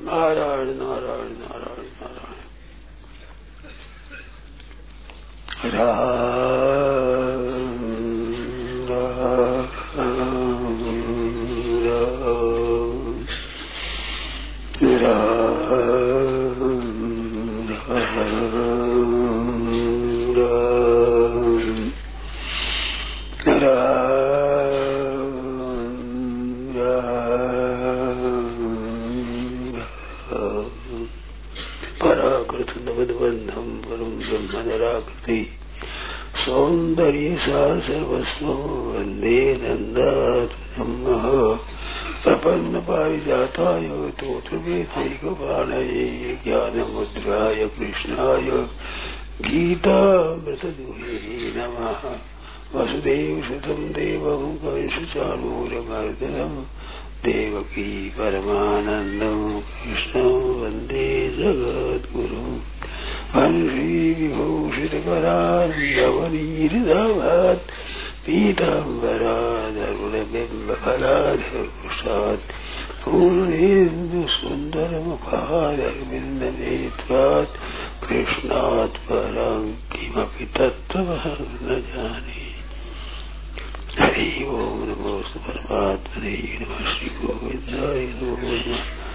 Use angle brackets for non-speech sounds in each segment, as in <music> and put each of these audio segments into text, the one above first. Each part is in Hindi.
नारायण नारायण नारायण नारायण। पराकृत परम ब्रह्म नराकृति सौंदर्य सा सर्वस्व वंदे नंदात्म प्रपन्न पारिजाताय तोत्रवेतैकपाणये ज्ञानमुद्राय कृष्णाय गीतामृतदुहे नमः। वसुदेवसुतं देवं कंसचाणूरमर्दनम् देवकी परमानन्दं कृष्णं वंदे जगद्गुरुम्। हंसीविभूषितकरान्यवनीरिदाभात् पीताम्बरादरुणबिम्बफलाधरुषात् पूर्णेन्दुसुन्दरमुखारविन्दनेत्रात् कृष्णात् परं किमपि तत्त्वमहं न जाने। हरि ओम नमोस्तु परमात्मने नमः श्री गोविंदाय नमो नमः।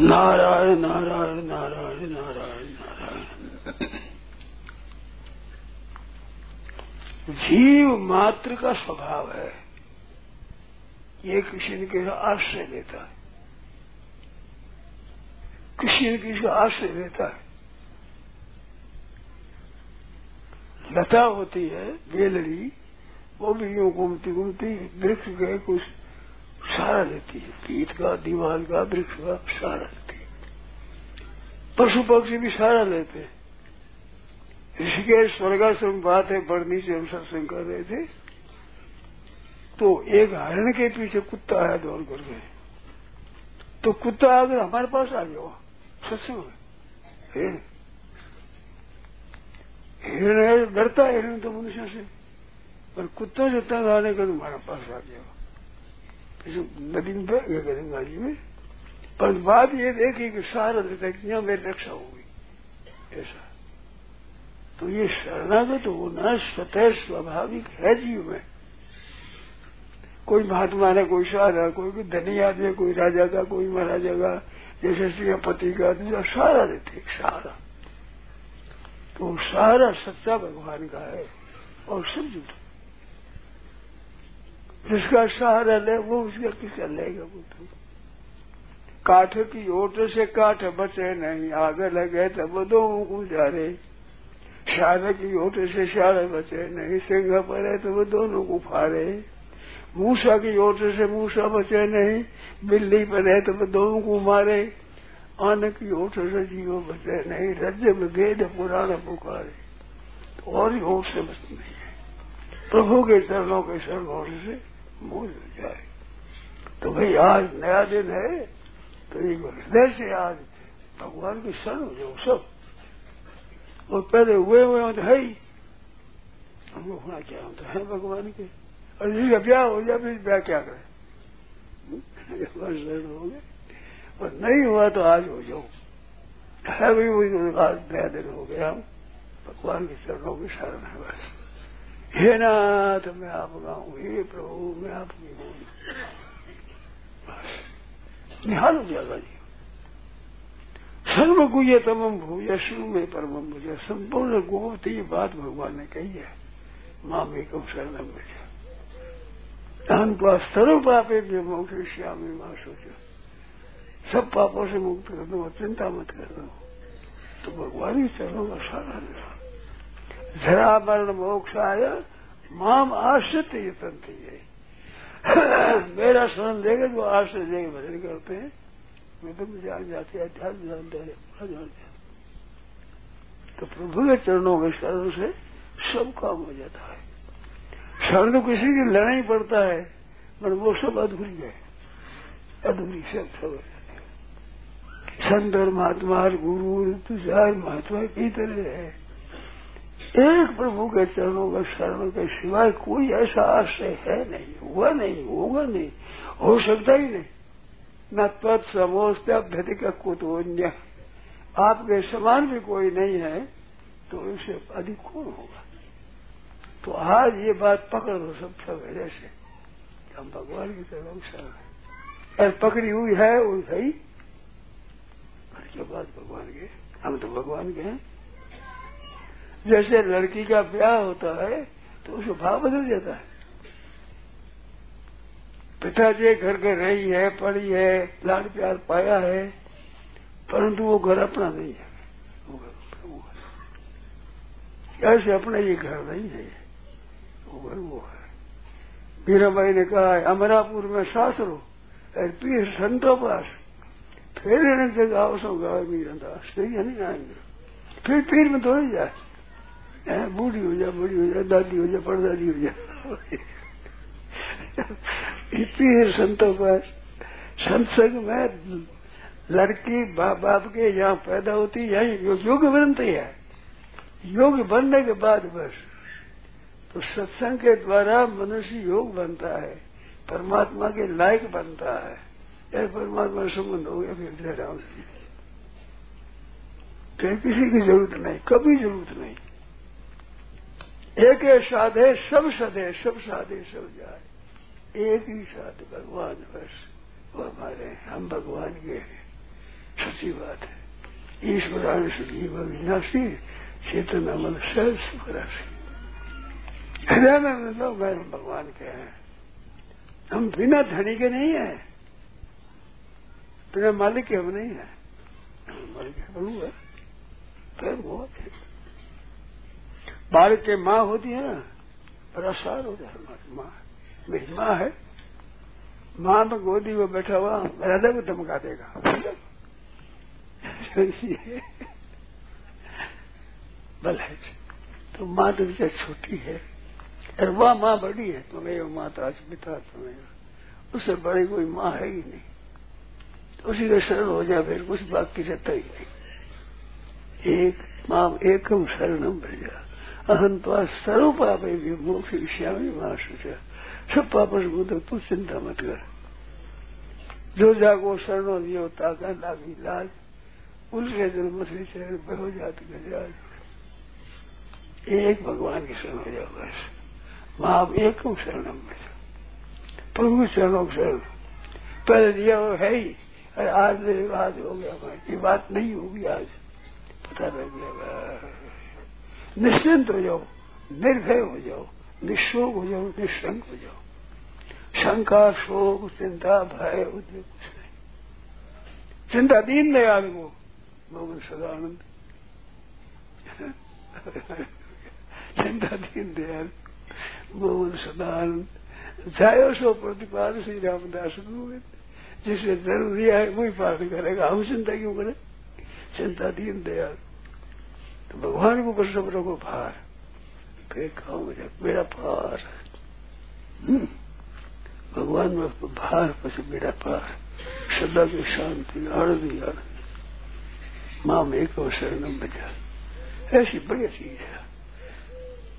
नारायण नारायण नारायण नारायण नारायण। जीव मात्र का स्वभाव है। ये किसी न किसी आश्रय लेता है? किसी न किसी का आश्रय लेता है? लता होती है बेलड़ी वो भी यूँ घूमती घूमती वृक्ष के कुछ सहारा लेती है। पीठ का दीवार का, वृक्ष का सहारा लेती है। पशु पक्षी भी सहारा लेते हैं। ऋषिकेश स्वर्गाश्रम बात है बढ़नी से हम सत्संग कर रहे थे। तो एक हरण के पीछे कुत्ता आया, दौड़ कर गए। तो कुत्ता अगर हमारे पास आ गया सत्संग हिरण डरता है हिरण तो मनुष्य से। पर कुत्तों से तंग आने का तुम्हारा पास आ गया। नदी में गंगा जी में। पर बात ये देखी कि सारा देता कि यहाँ मेरी रक्षा होगी ऐसा। तो ये शरणागत होना स्वतः स्वाभाविक है जीव में। कोई महात्मा ने कोई सारा कोई धनी आदमी, कोई राजा का, कोई महाराजा का, जैसे श्रीपति का, सारा देते सारा। तो सारा सच्चा भगवान का है और सब झूठ। जिसका सहारा ले, वो उसका किसका लेगा, वो तो। काठ की ओट से काठ बचे नहीं, आगे लगे तब दो गुजारे शार की ओट से शार बचे नहीं, सिंह पड़े तो वो दोनों को फाड़े। मूसा की ओट से मूसा बचे नहीं, बिल्ली पड़े तो वो दोनों को मारे। आन की ओट से जीव बचे नहीं, रज्य में वेद पुराण पुकारे। तो और ही ओट से बचती नहीं है। प्रभु के चरणों के शरण से मूल जाए। तो भाई, आज नया दिन है तो एक हृदय से आज भगवान की शरण हो जाओ सब। और पहले हुए हुए हो तो है। ही हमको होना क्या होता है भगवान के? जिसका का ब्याह हो जाए फिर ब्याह क्या करें? <laughs> शरण हो गए। और नहीं हुआ तो आज हो जाओ है भी वही आज नया दिन हो गया, हम भगवान के चरणों की शरण है बस। हे नाथ, मैं आपका हूँ हे प्रभु, मैं आपकी हूँ। निहाल हो जाएगा जी। सर्व गुय तमम भूय शुरू में परम मुझे संपूर्ण गोपती ये बात भगवान ने कही है। माँ में कम शरणम मुझे धन का सर्व पापे भी मोक्ष श्यामी माँ सोचो सब पापों से मुक्त कर दो, चिंता मत कर दो। तो भगवान ही का सारा निभा जरा वर्ण मोक्ष आया माम आश्रित ये तंत्र ये मेरा शरण देगा जो आश्रय देगा भजन करते हैं। मैं तो मुझे जान जाते हैं अध्यात्म जानते हैं हैं। तो प्रभु के चरणों के शरण से सब काम हो जाता है। शरण तो किसी की लेना ही पड़ता है पर वो सब अधूरी है। अधूरी सब सब संत और महात्मा गुरु तुषार महात्मा की तरह है। एक प्रभु के चरणों का शरण के सिवाय कोई ऐसा आश्रय है नहीं, हुआ नहीं, होगा नहीं, हो सकता ही नहीं। न तत्समोस्त अभ्यधिक कुतोन्य आपके समान भी कोई नहीं है तो इससे अधिक कौन होगा? तो आज ये बात पकड़ दो सब सब जैसे हम भगवान की तरफ़ शरण है। पकड़ी हुई है वो के बाद भगवान के। हम तो भगवान के हैं। जैसे लड़की का ब्याह होता है तो उसका भाव बदल जाता है। पिताजी घर के रही है, पढ़ी है, लाड प्यार पाया है, परंतु वो घर अपना नहीं है। वो घर प्रभु है। ऐसे अपना ये घर नहीं है, वो घर वो है। मीराबाई ने कहा है अमरापुर में शास्त्रो पीर संतो पास फिर जगह गाँव मीरा दास नहीं आएँगे फिर पीर में थोड़ी जाए। बूढ़ी हो जाए बूढ़ी हो जाए दादी हो जाए परदादी हो जाए पीर संतों पर संसंग में लड़की बाप बाप के यहाँ पैदा होती है, यही योग बनते है। योग बनने के बाद बस। तो सत्संग के द्वारा मनुष्य योग बनता है, परमात्मा के लायक बनता है। या परमात्मा संबंध हो गया फिर जयराम फिर किसी की ज़रूरत नहीं, कभी ज़रूरत नहीं। एक साधे, सब सदे सब साधे, सब जाए। एक ही साथ भगवान बस, वो हमारे हम भगवान के हैं। सच्ची बात है। ईश्वरान सुखी विनाशी चेतन अमल सुखराशि हृदय में मतलब भगवान के हैं। हम बिना धनी के नहीं है। बिना मालिक के हम नहीं है। मालिक प्रभु है। बालक के माँ होती है ना बड़ा सार है हमारी माँ। मेरी माँ है। माँ में गोदी में बैठा हुआ हृदय को धमका देगा। <laughs> बल है तो माँ तो विचार छोटी है। और वह, माँ बड़ी है। तुम्हें माता पिता तुम्हें। उससे बड़ी कोई माँ है ही नहीं। तो उसी का शरण हो जाए, फिर कुछ बाकी रहता ही नहीं। एक माँ एकम शरणम भेजा। अहम तो सर्व पाप मोक्ष विषयामी महाशुच सब पाप से तू चिंता मत कर। जो जागो शरणो दियो ताका लागी लाज उनके दिल मछली शहर बहो जात गजाज एक भगवान की शरण हो जाओ बस। माँ एक शरणम में प्रभु शरणों शरण। पहले दिया वो है ही। अरे आज मेरे आज हो गया ये बात नहीं होगी आज। पता लग गया निश्चिंत हो जाओ, निर्भय हो जाओ निशोक हो जाओ, निशंक हो जाओ। शंका, शोक, चिंता, भय उद्योग कुछ नहीं। चिंता दीन नहीं दयाल को भगवान सदानंद। चिंता दीन दयाल भगवान सदानंद। जायो सो प्रतिपाद श्री रामदास जिसे ज़रूरी है, वही पाठ करेगा। हम चिंता क्यों करें? चिंता दीन दयाल। तो भगवान को ऊपर सब रखो भार। फिर कहो मुझे, मेरा पार। हम्म। भगवान में भार पसी मेरा पार। सदा की शांति आरती आरती माँ में एक शरणम बजा। ऐसी बढ़िया चीज़ है।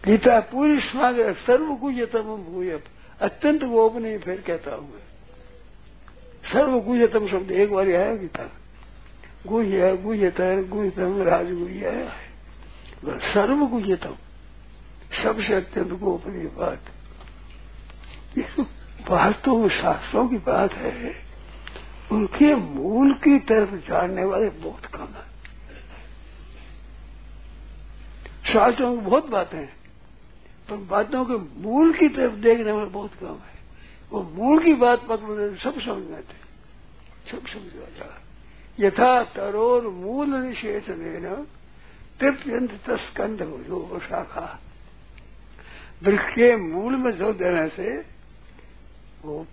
गीता पूरी स्वागत सर्व गुजतम भूय अत्यंत गोपनीय फिर कहता हूँ सर्व गुजतम शब्द, एक बार आया गीता गुह्य गुह्यतर गुह्यतम राजगुह्य है। सर्व गुह्यतम सबसे अत्यंत गोपनीय बात। वास्तव में शास्त्रों की बात है, उनके मूल की तरफ़ जानने वाले बहुत कम है। शास्त्रों की बहुत बातें हैं, पर बातों के मूल की तरफ़ देखने वाले बहुत कम है। वो मूल की बात पकड़ सब समझ में आते सब समझ आ जा यथा तरोर मूल निषेध लेना तृप्यंत तस्कंद जो शाखा वृक्ष के मूल में जो देने से, वो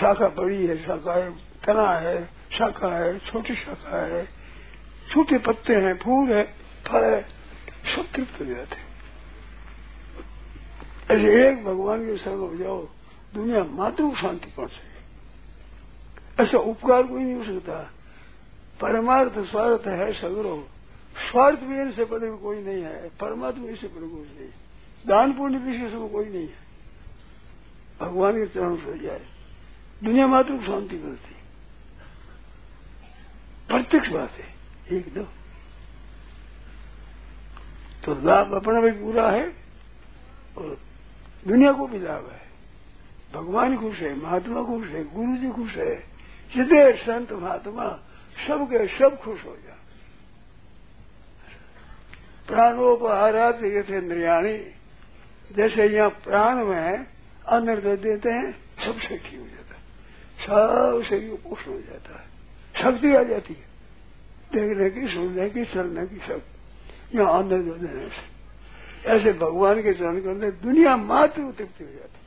शाखा बड़ी है, शाखा है तना है, शाखा है, छोटी शाखा है, छोटे पत्ते हैं, फूल है, फल है, सब तृप्त हो जाते ऐसे एक भगवान के संग हो जाओ दुनिया मातृ शांति पहुँचे ऐसा उपकार कोई नहीं हो सकता। परमार्थ स्वार्थ है सगरो। स्वार्थ भी इनसे बड़े कोई नहीं है। परमात्मा से बड़े कोई नहीं दान पुण्य विशेष में कोई नहीं है। भगवान के चरण से जाए। दुनिया मात्र शांति मिलती। प्रत्यक्ष बात है। एकदम तो लाभ अपना भी पूरा है और दुनिया को भी लाभ है। भगवान खुश है, महात्मा खुश है गुरु जी खुश है जितने संत महात्मा, सबके सब खुश हो जाए। प्राणोपहारात थे इंद्रियाणी जैसे यहाँ प्राण में अन्न दे देते हैं सब सखी हो जाता है। सब शरीर पोषण हो जाता है। शक्ति आ जाती है। देखने की सुनने की चलने की सब यहाँ अन्न दे देने से। ऐसे भगवान के चरण करने दुनिया मात्र तृप्ति हो जाती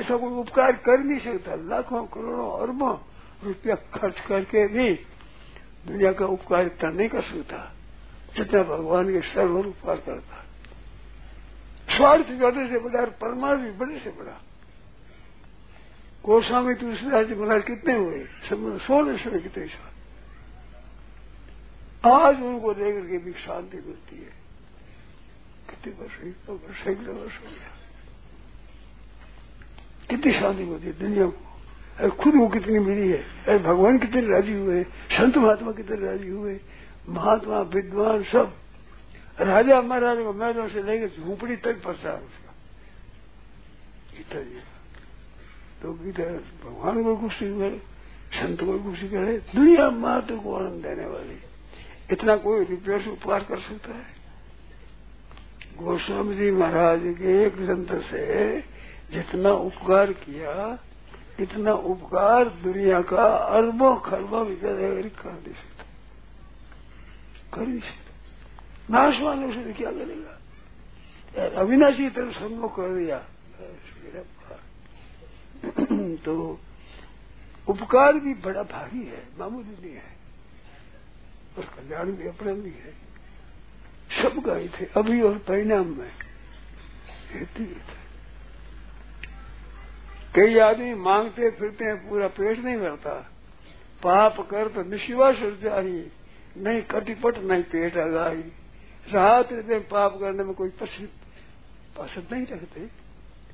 ऐसा कोई उपकार कर नहीं सकता। लाखों, करोड़ों, अरबों रुपया खर्च करके भी दुनिया का उपकार इतना नहीं कर सकता जितना भगवान के सर्व उपकार करता। स्वार्थ बड़े से बड़ा परमार्थ भी बड़े से बड़ा। गोस्वामी तुलसीदास जी महाराज कितने हुए? सोलह सौ कितने साल। आज उनको देख के भी शांति मिलती है। कितने वर्ष एक वर्ष सैकड़ों वर्ष हो गया कितनी शांति मिलती है दुनिया को? अरे खुद वो कितनी मिली है? अरे भगवान कितने राज़ी हुए संत महात्मा कितने राज़ी हुए महात्मा, विद्वान सब। राजा महाराज को मैदान से लेकर झूपड़ी तक प्रचार उसका। गीता जी। तो गीता भगवान को खुशी करे संत को खुशी करे दुनिया मात्र को आनंद देने वाली इतना कोई रुपये से उपकार कर सकता है? गोस्वामी जी महाराज के एक संत से जितना उपकार किया, इतना उपकार दुनिया का अरबों खरबों भी कर नहीं सकता। कर सकता। नाश वाले से क्या करेगा? अविनाशी तरफ़ सम्मुख कर दिया। <clears throat> तो उपकार भी बड़ा भारी है, मामूली नहीं है। और कल्याण भी अपना भी है। सब गए थे, अभी और परिणाम में। हेतु थे कई आदमी मांगते फिरते हैं, पूरा पेट नहीं भरता। पाप कर तो निशिवा जाही, नहीं कटिपट, नहीं पेट अगाई रात दिन पाप करने में कोई पसंद पसंद नहीं रखते,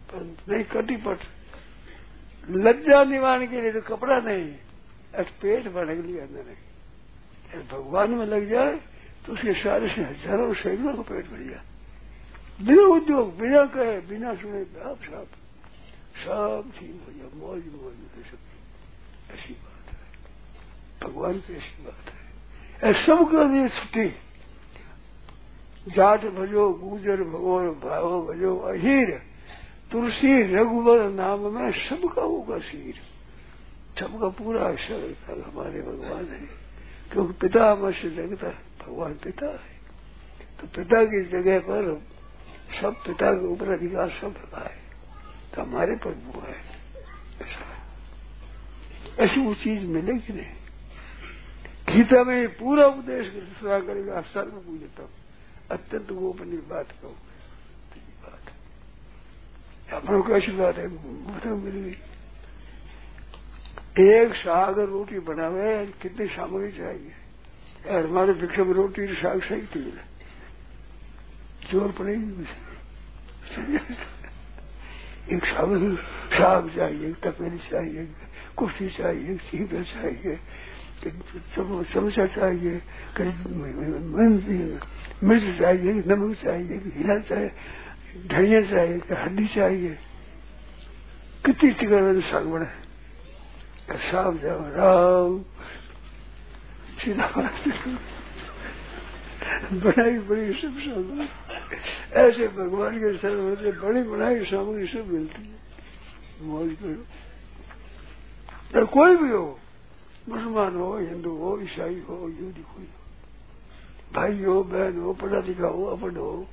परंतु नहीं कटिपट। लज्जा निवारण के लिए तो कपड़ा नहीं अट पेट भरने के लिए अंदर नहीं। भगवान में लग जाए तो उसके सारे से हज़ारों सैकड़ों को पेट भर जाए बिना उद्योग, बिना कहे, बिना सुने, आप सब सब ठीक हो जाए मौज मौज सब ऐसी बात है। भगवान की ऐसी बात है। सबके लिए छुट्टी। जाट भजो, गुजर भगोर भाव भजो, अहीर। तुलसी, रघुवर नाम में सबका होगा शीर सबका पूरा शरीर हमारे भगवान है। क्योंकि पिता से लगता है। भगवान पिता है। तो पिता की जगह पर सब पिता के ऊपर अधिकार सब है तो हमारे पर वो है। ऐसा वो चीज़ मिलेगी नहीं। गीता में पूरा उपदेश करेगा सर्व पूजता अत्यंत गोपनीय बात कहो। बात। अपनों की ऐसी बात है मुफ़्त मिल गई। एक साग रोटी बनावे, कितनी सामग्री चाहिए? यार, हमारे भिक्षा में रोटी साग सही थी। ज़ोर पड़ेगी। एक सामग्री साग चाहिए तपेली चाहिए, कुर्सी चाहिए सीधा चाहिए समोसा चाहिए मिर्च चाहिए, नमक चाहिए हिला चाहिए, धनिया चाहिए हड्डी चाहिए। कितनी टिकट साग बने साग जाओ, राम। सीधा बनाई बड़ी सब सामग्री ऐसे भगवान के सर्व से बड़ी बनाई सामग्री सब मिलती है। मौज करो। कोई भी हो, मुसलमान हो, हिंदू हो, ईसाई हो, यहूदी, कोई हो। भाई हो, बहन हो पढ़ा लिखा हो अपन हो,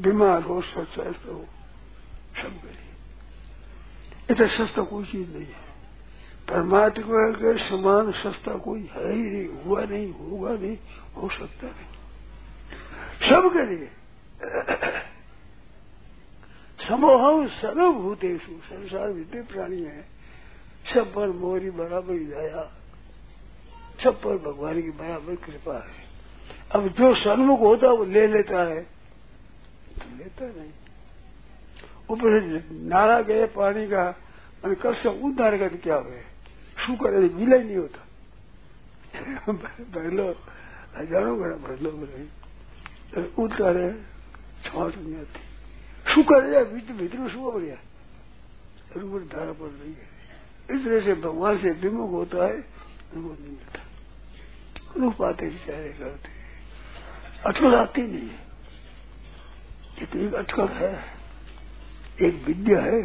बीमार हो, स्वस्थ हो, सब करिए इतना सस्ता कोई चीज़ नहीं है। परमात्मा के समान सस्ता कोई है ही नहीं, हुआ नहीं, होगा नहीं, हो सकता नहीं। सब के लिए। समोह सर्वभूतेशु संसार जितने प्राणी है। सब पर मोरी बराबर जाया सब पर भगवान की बराबर कृपा है। अब जो सन्मुख होता है, वो ले लेता है। तो लेता नहीं। ऊपर नारा गए पानी का, मैंने कब से उद्धार कर क्या हुए शू करे मिला ही नहीं होता। <laughs> बहलो हज़ारों घड़ा में लो उतारे ઉતારે છોટ નથી શું કરે ભીતરું શું बढ़िया रूप धारा पड़ रही है इस तरह से भगवान से विमुख होता है रूप नहीं मिलता रूप आते विचारे करते अटकल आती नहीं है कितनी अटकल है एक विद्या है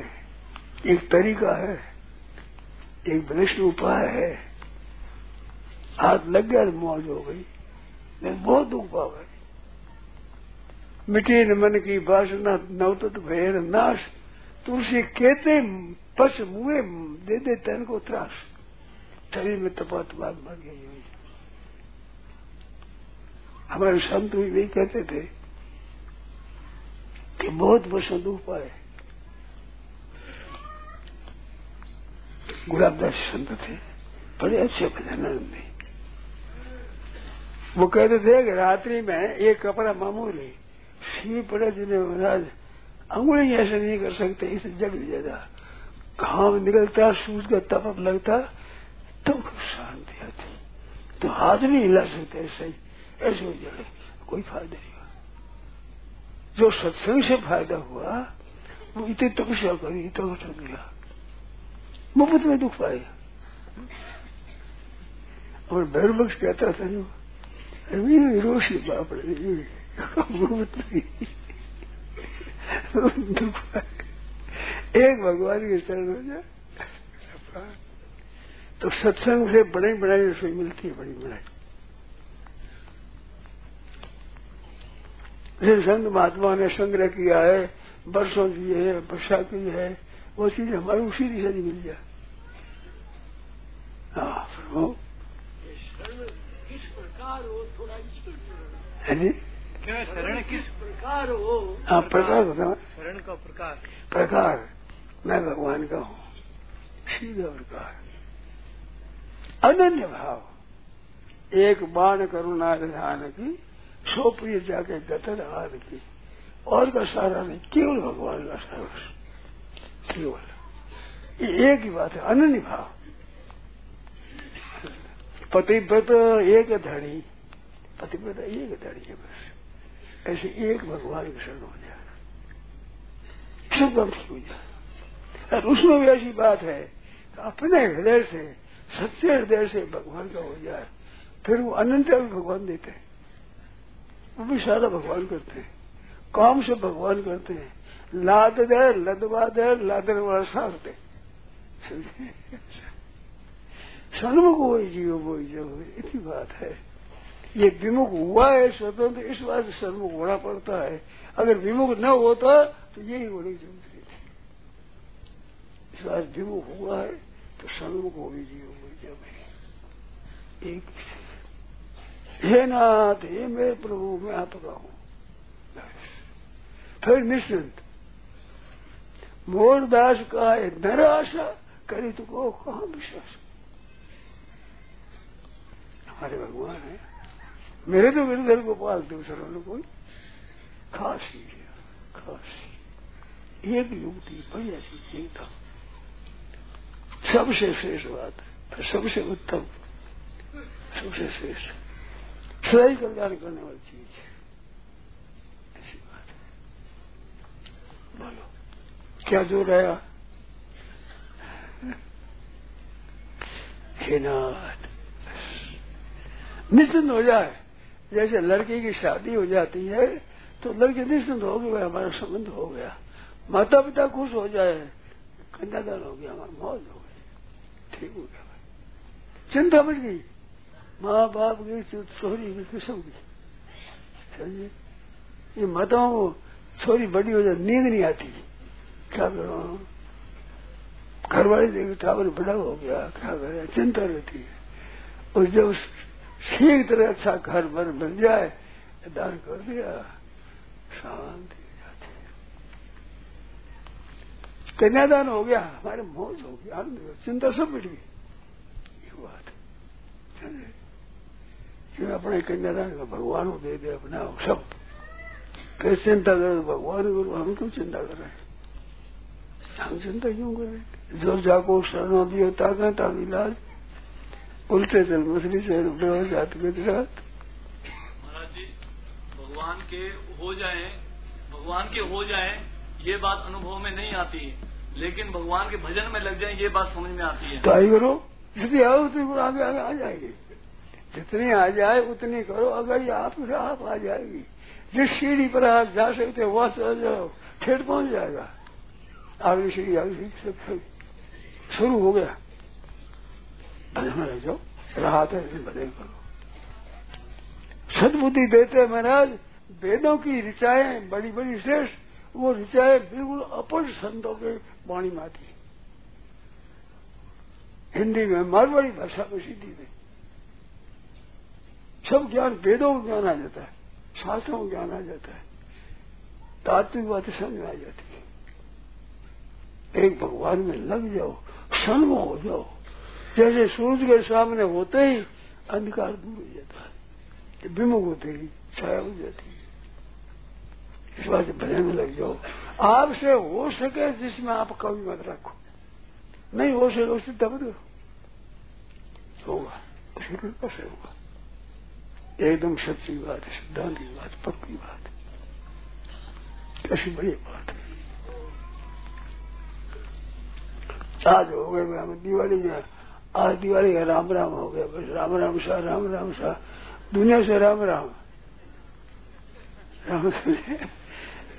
एक तरीका है एक वरिष्ठ उपाय है हाथ लग गया मौज हो गई लेकिन बहुत दुख पा गई मिट्टी न मन की बासना नवतत भैर नाश। तुलसी कहते पस मुए दे दे, तन को त्रास। शरीर में तपा तपा मर गई हुई। हमारे संत भी वही कहते थे कि बहुत दुख पाए गुलाबदास संत थे, बड़े अच्छे भजनानंदी वो कहते थे कि रात्रि में एक कपड़ा मामूली सी पड़े जिन्हें महाराज। अंगुली ऐसे नहीं कर सकते, इसे जग ज़्यादा घाम निकलता, सूज का तपक लगता तो शांति आती। तो हाथ नहीं हिला सकते ऐसे ही। ऐसे हो जाए, कोई फ़ायदा नहीं हुआ। जो सत्संग से फ़ायदा हुआ, वो इतनी तपस्या करी तो गया मुफ़्त में दुख पाए और भैरवक्ष कहता था जो रोशी बाप मुफ़्त पाए एक भगवान के चरण हो जाए तो सत्संग से बड़ी बड़ाई रसोई मिलती है बड़ी बड़ाई संत महात्मा ने संग्रह किया है बरसों की है वर्षा की है वो चीज़ हमारे उसी दिशा से मिल जाए। हाँ प्रभु। किस प्रकार हो थोड़ा है? जी। क्या शरण किस प्रकार हो? हाँ प्रकार बताओ। शरण का प्रकार। प्रकार। मैं भगवान का हूँ। सीधा प्रकार। अनन्य भाव। एक बाण करुणा ध्यान की सो प्रिय जाके गतर आद की। और का सारा नहीं केवल भगवान का सारा केवल। ये एक ही बात है अनन्य भाव। पतिव्रत एक धड़ी पतिव्रत एक धड़ी है बस। ऐसे एक भगवान के शरण हो जाए। सब हो जाए। और उसमें भी ऐसी बात है अपने हृदय से, सच्चे हृदय से भगवान का हो जाए, फिर वो अनंत भी भगवान देते हैं। वो भी सारा भगवान करते हैं। काम से भगवान करते हैं। लाद दे, लदवा दे, लादन वाला सारते <laughs> सन्मुख हो, जीव वो जब इतनी बात है। ये विमुख हुआ है, स्वतंत्र इस बात से सन्मुख होना पड़ता है। अगर विमुख न होता तो यही होने की ज़रूरत थी इस बात विमुख हुआ है तो सन्मुख हो जीव जब एक हे। नाथ, हे मेरे प्रभु, मैं आपका हूँ। फिर निश्चिंत। मोरदास का है नर आशा, करी तो को कहा विश्वास? हमारे भगवान है। मेरे तो गिरधर गोपाल दूसरों ने कोई खास ही खास। एक युक्ति ऐसी चीज़ था। सबसे श्रेष्ठ बात, सबसे उत्तम, सबसे श्रेष्ठ सही कल्याण करने वाली चीज़ है। ऐसी बात है। बोलो, क्या जो रहा हे नाथ, निश्चिंत हो जाए। जैसे लड़की की शादी हो जाती है तो लड़की निश्चिंत हो गई हमारा संबंध हो गया। माता पिता खुश हो जाए, कन्यादान हो गया, हमारा मौज हो गई ठीक हो गया, भाई। चिंता बढ़ गई। माँ बाप की छोरी की किस्म की समझे? ये माताओं को छोरी बड़ी हो जाए, नींद नहीं आती। क्या करो? घर वाले देखे, टावर बड़ा हो गया, क्या करे? चिंता रहती है। और जब ठीक तरह अच्छा घर बर मिल जाए दान कर दिया, शांति जाती कन्यादान हो गया, हमारे मौज हो गया, आनंद चिंता सब मिट गई। ये बात कि अपने कन्यादान का भगवान को दे दे अपना सब? कैसे चिंता करो भगवान करो हम क्यों चिंता कर रहे हैं? हम चिंता क्यों करें जो जाको शरणो दियो ताकत ताक इलाज उल्टे चल मछली से हो जात गुजरात महाराज जी भगवान के हो जाए भगवान के हो जाए ये बात अनुभव में नहीं आती है। लेकिन भगवान के भजन में लग जाए ये बात समझ में आती है। तो आई करो जितनी आओ उतनी करो आगे आगे आ जाएगी। जितनी आ जाए उतनी करो अगर ये आप आप आ जाएगी। जिस सीढ़ी पर आप जा सकते हो वहाँ चल जाओ ठेठ पहुँच जाएगा। आगे सीढ़ी आगे सब शुरू हो गया। में लग जाओ, राहत है भजन करो। सदबुद्धि देते महाराज, वेदों की ऋचाएँ बड़ी बड़ी श्रेष्ठ, वो ऋचाएँ बिल्कुल अपर संतों के वाणी में आती हिंदी में मारवाड़ी भाषा में सीधी में सब ज्ञान वेदों को ज्ञान आ जाता है, शास्त्रों को ज्ञान आ जाता है, तात्विक बातें समझ में आ जाती है। एक भगवान में लग जाओ सन्मुख हो जाओ। जैसे सूरज के सामने होते ही अंधकार दूर हो जाता है। विमुख होते ही, छाया हो जाती है। इस बात भजन में लग जाओ। आपसे हो सके जिसमें आप कभी मत रखो। नहीं हो सके उससे दब दो होगा। उसकी कृपा से होगा। एकदम सच्ची बात है, सिद्धांत की बात, पक्की बात कैसी बड़ी बात है। आज हो गए हमें दिवाली में आज दिवाली का राम राम हो गया, बस राम राम सा राम राम सा दुनिया से राम राम। राम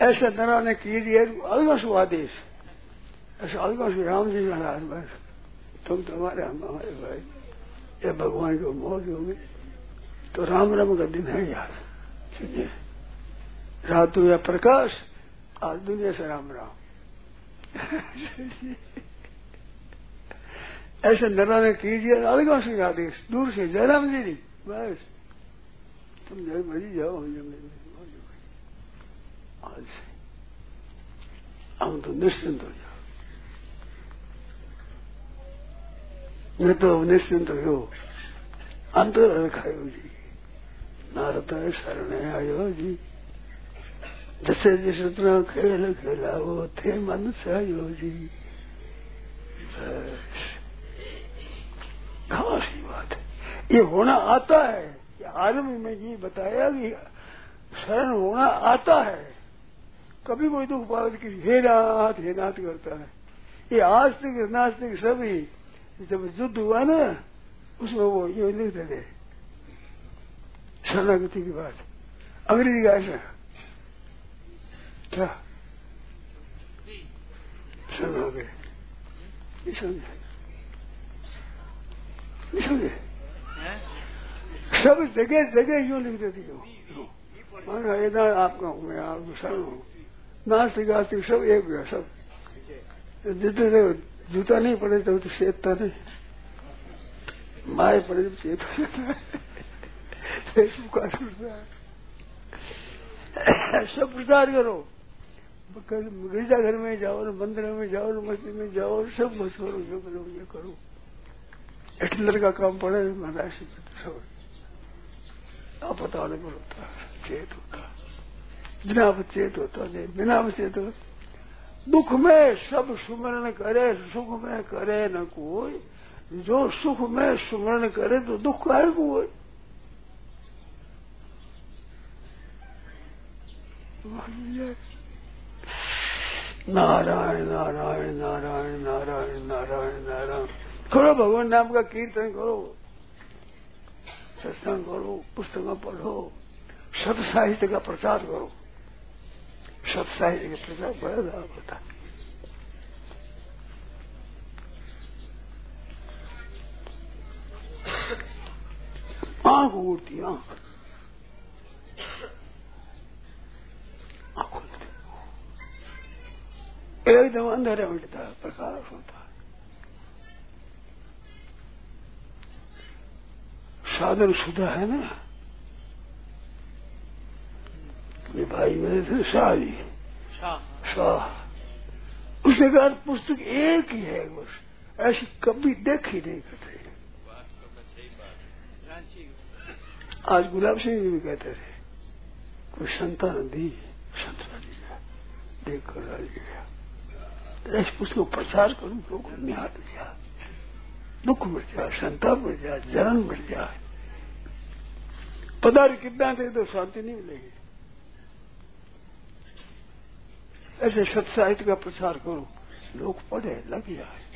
ऐसा तरह ने की कीजिए अलगसु आदेश। ऐसा अलगसु राम जी महाराज, बस। तुम तुम्हारे हम हमारे भाई। ये भगवान को मौज हो गई तो राम राम का दिन है यार। रात या प्रकाश, आज दुनिया से राम राम। <laughs> ऐसे नराने कीजिए अलगा से आदेश दूर से जयराम जी जी बस। तुम जय मरी जाओ आज से। हम तो निश्चिंत हो जाओ। मैं तो निश्चिंत हो अंतर रखायो जी। नारद शरण आयो जी। जैसे जिस उतना खेल खेला वो थे मन से आयो जी। बस। खास ही बात है। ये होना आता है। आरंभ में ये बताया कि शरण होना आता है। कभी कोई दुख पागल की हे नाथ हे नाथ करता है। ये आस्तिक नास्तिक सभी जब युद्ध हुआ ना उसमें वो ये लिख देते शरणागति की बात। अंग्रेज़ी का ऐसा क्या? शरण गए। समझे समझे सब जगह जगह यूँ लिख देती हो माना इधर आपका हूँ मैं आप शरण हूँ। नास्तिक आस्तिक सब एक हुआ सब। जितने से जूता नहीं पड़े तो तो सेतता नहीं। माए पड़े तो चेत हो जाता है। सब प्रचार करो। गिरजा घर में जाओ ना मंदिर में जाओ ना मस्जिद में जाओ सब बस करो जो करो ये करो। हिटलर का काम पड़े महाराज पता नहीं होता, चेत होता। बिना चेत होता नहीं, बिना चेत होता। दुख में सब सुमरण करे, सुख में करे न कोई। जो सुख में सुमरण करे तो दुख का है कोई। नारायण नारायण नारायण नारायण नारायण नारायण। करो, भगवान नाम का कीर्तन करो, सत्संग करो, पुस्तक पढ़ो, सत साहित्य का प्रचार करो। सत साहित्य का प्रचार बड़ा लाभ होता आँख उड़ती आँख एकदम अंधेरे मिटता प्रकाश होता साधन सुधा है ना? भाई मेरे थे शाह जी। शाह। उसने कहा पुस्तक एक ही है बस। ऐसी कभी देख ही नहीं करते। आज गुलाब सिंह जी भी कहते थे कोई संतान दी संत राज़ी गया देख कर राज़ी गया। ऐसे पुस्तक प्रचार करूँ लोग न्याय दिया दुख मिट जाए संताप मिट जाए जलन मिट जाए। पदार्थ कितना थे तो शांति नहीं मिलेगी। ऐसे सत साहित्य का प्रचार करो, लोग पढ़े, लग जाए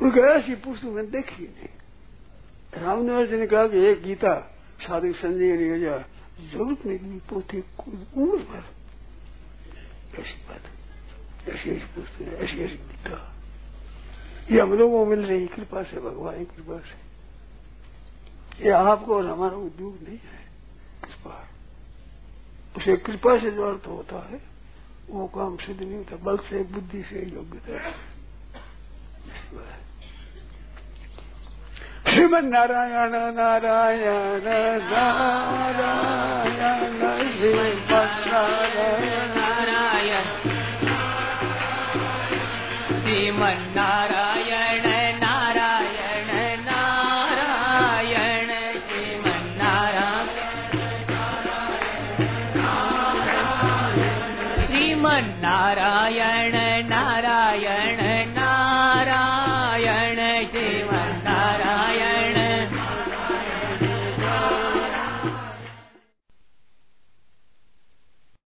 क्योंकि ऐसी पुस्तक मैंने देखी नहीं। रामनिवास जी ने कहा कि एक गीता साधु संजय ने गया ज़रूरत नहीं पोते उम्र भर। ऐसी बात ऐसी ऐसी पुस्तक, ऐसी ऐसी गीता। ये हम लोगों को मिल रही कृपा से, भगवान की कृपा से। ये आपको और हमारा उद्योग नहीं है। इस कृपा उसे कृपा से जो अर्थ होता है, वो काम सिद्ध नहीं होता, बल से, बुद्धि से योग्यता है श्रीमन नारायण नारायण नारायण।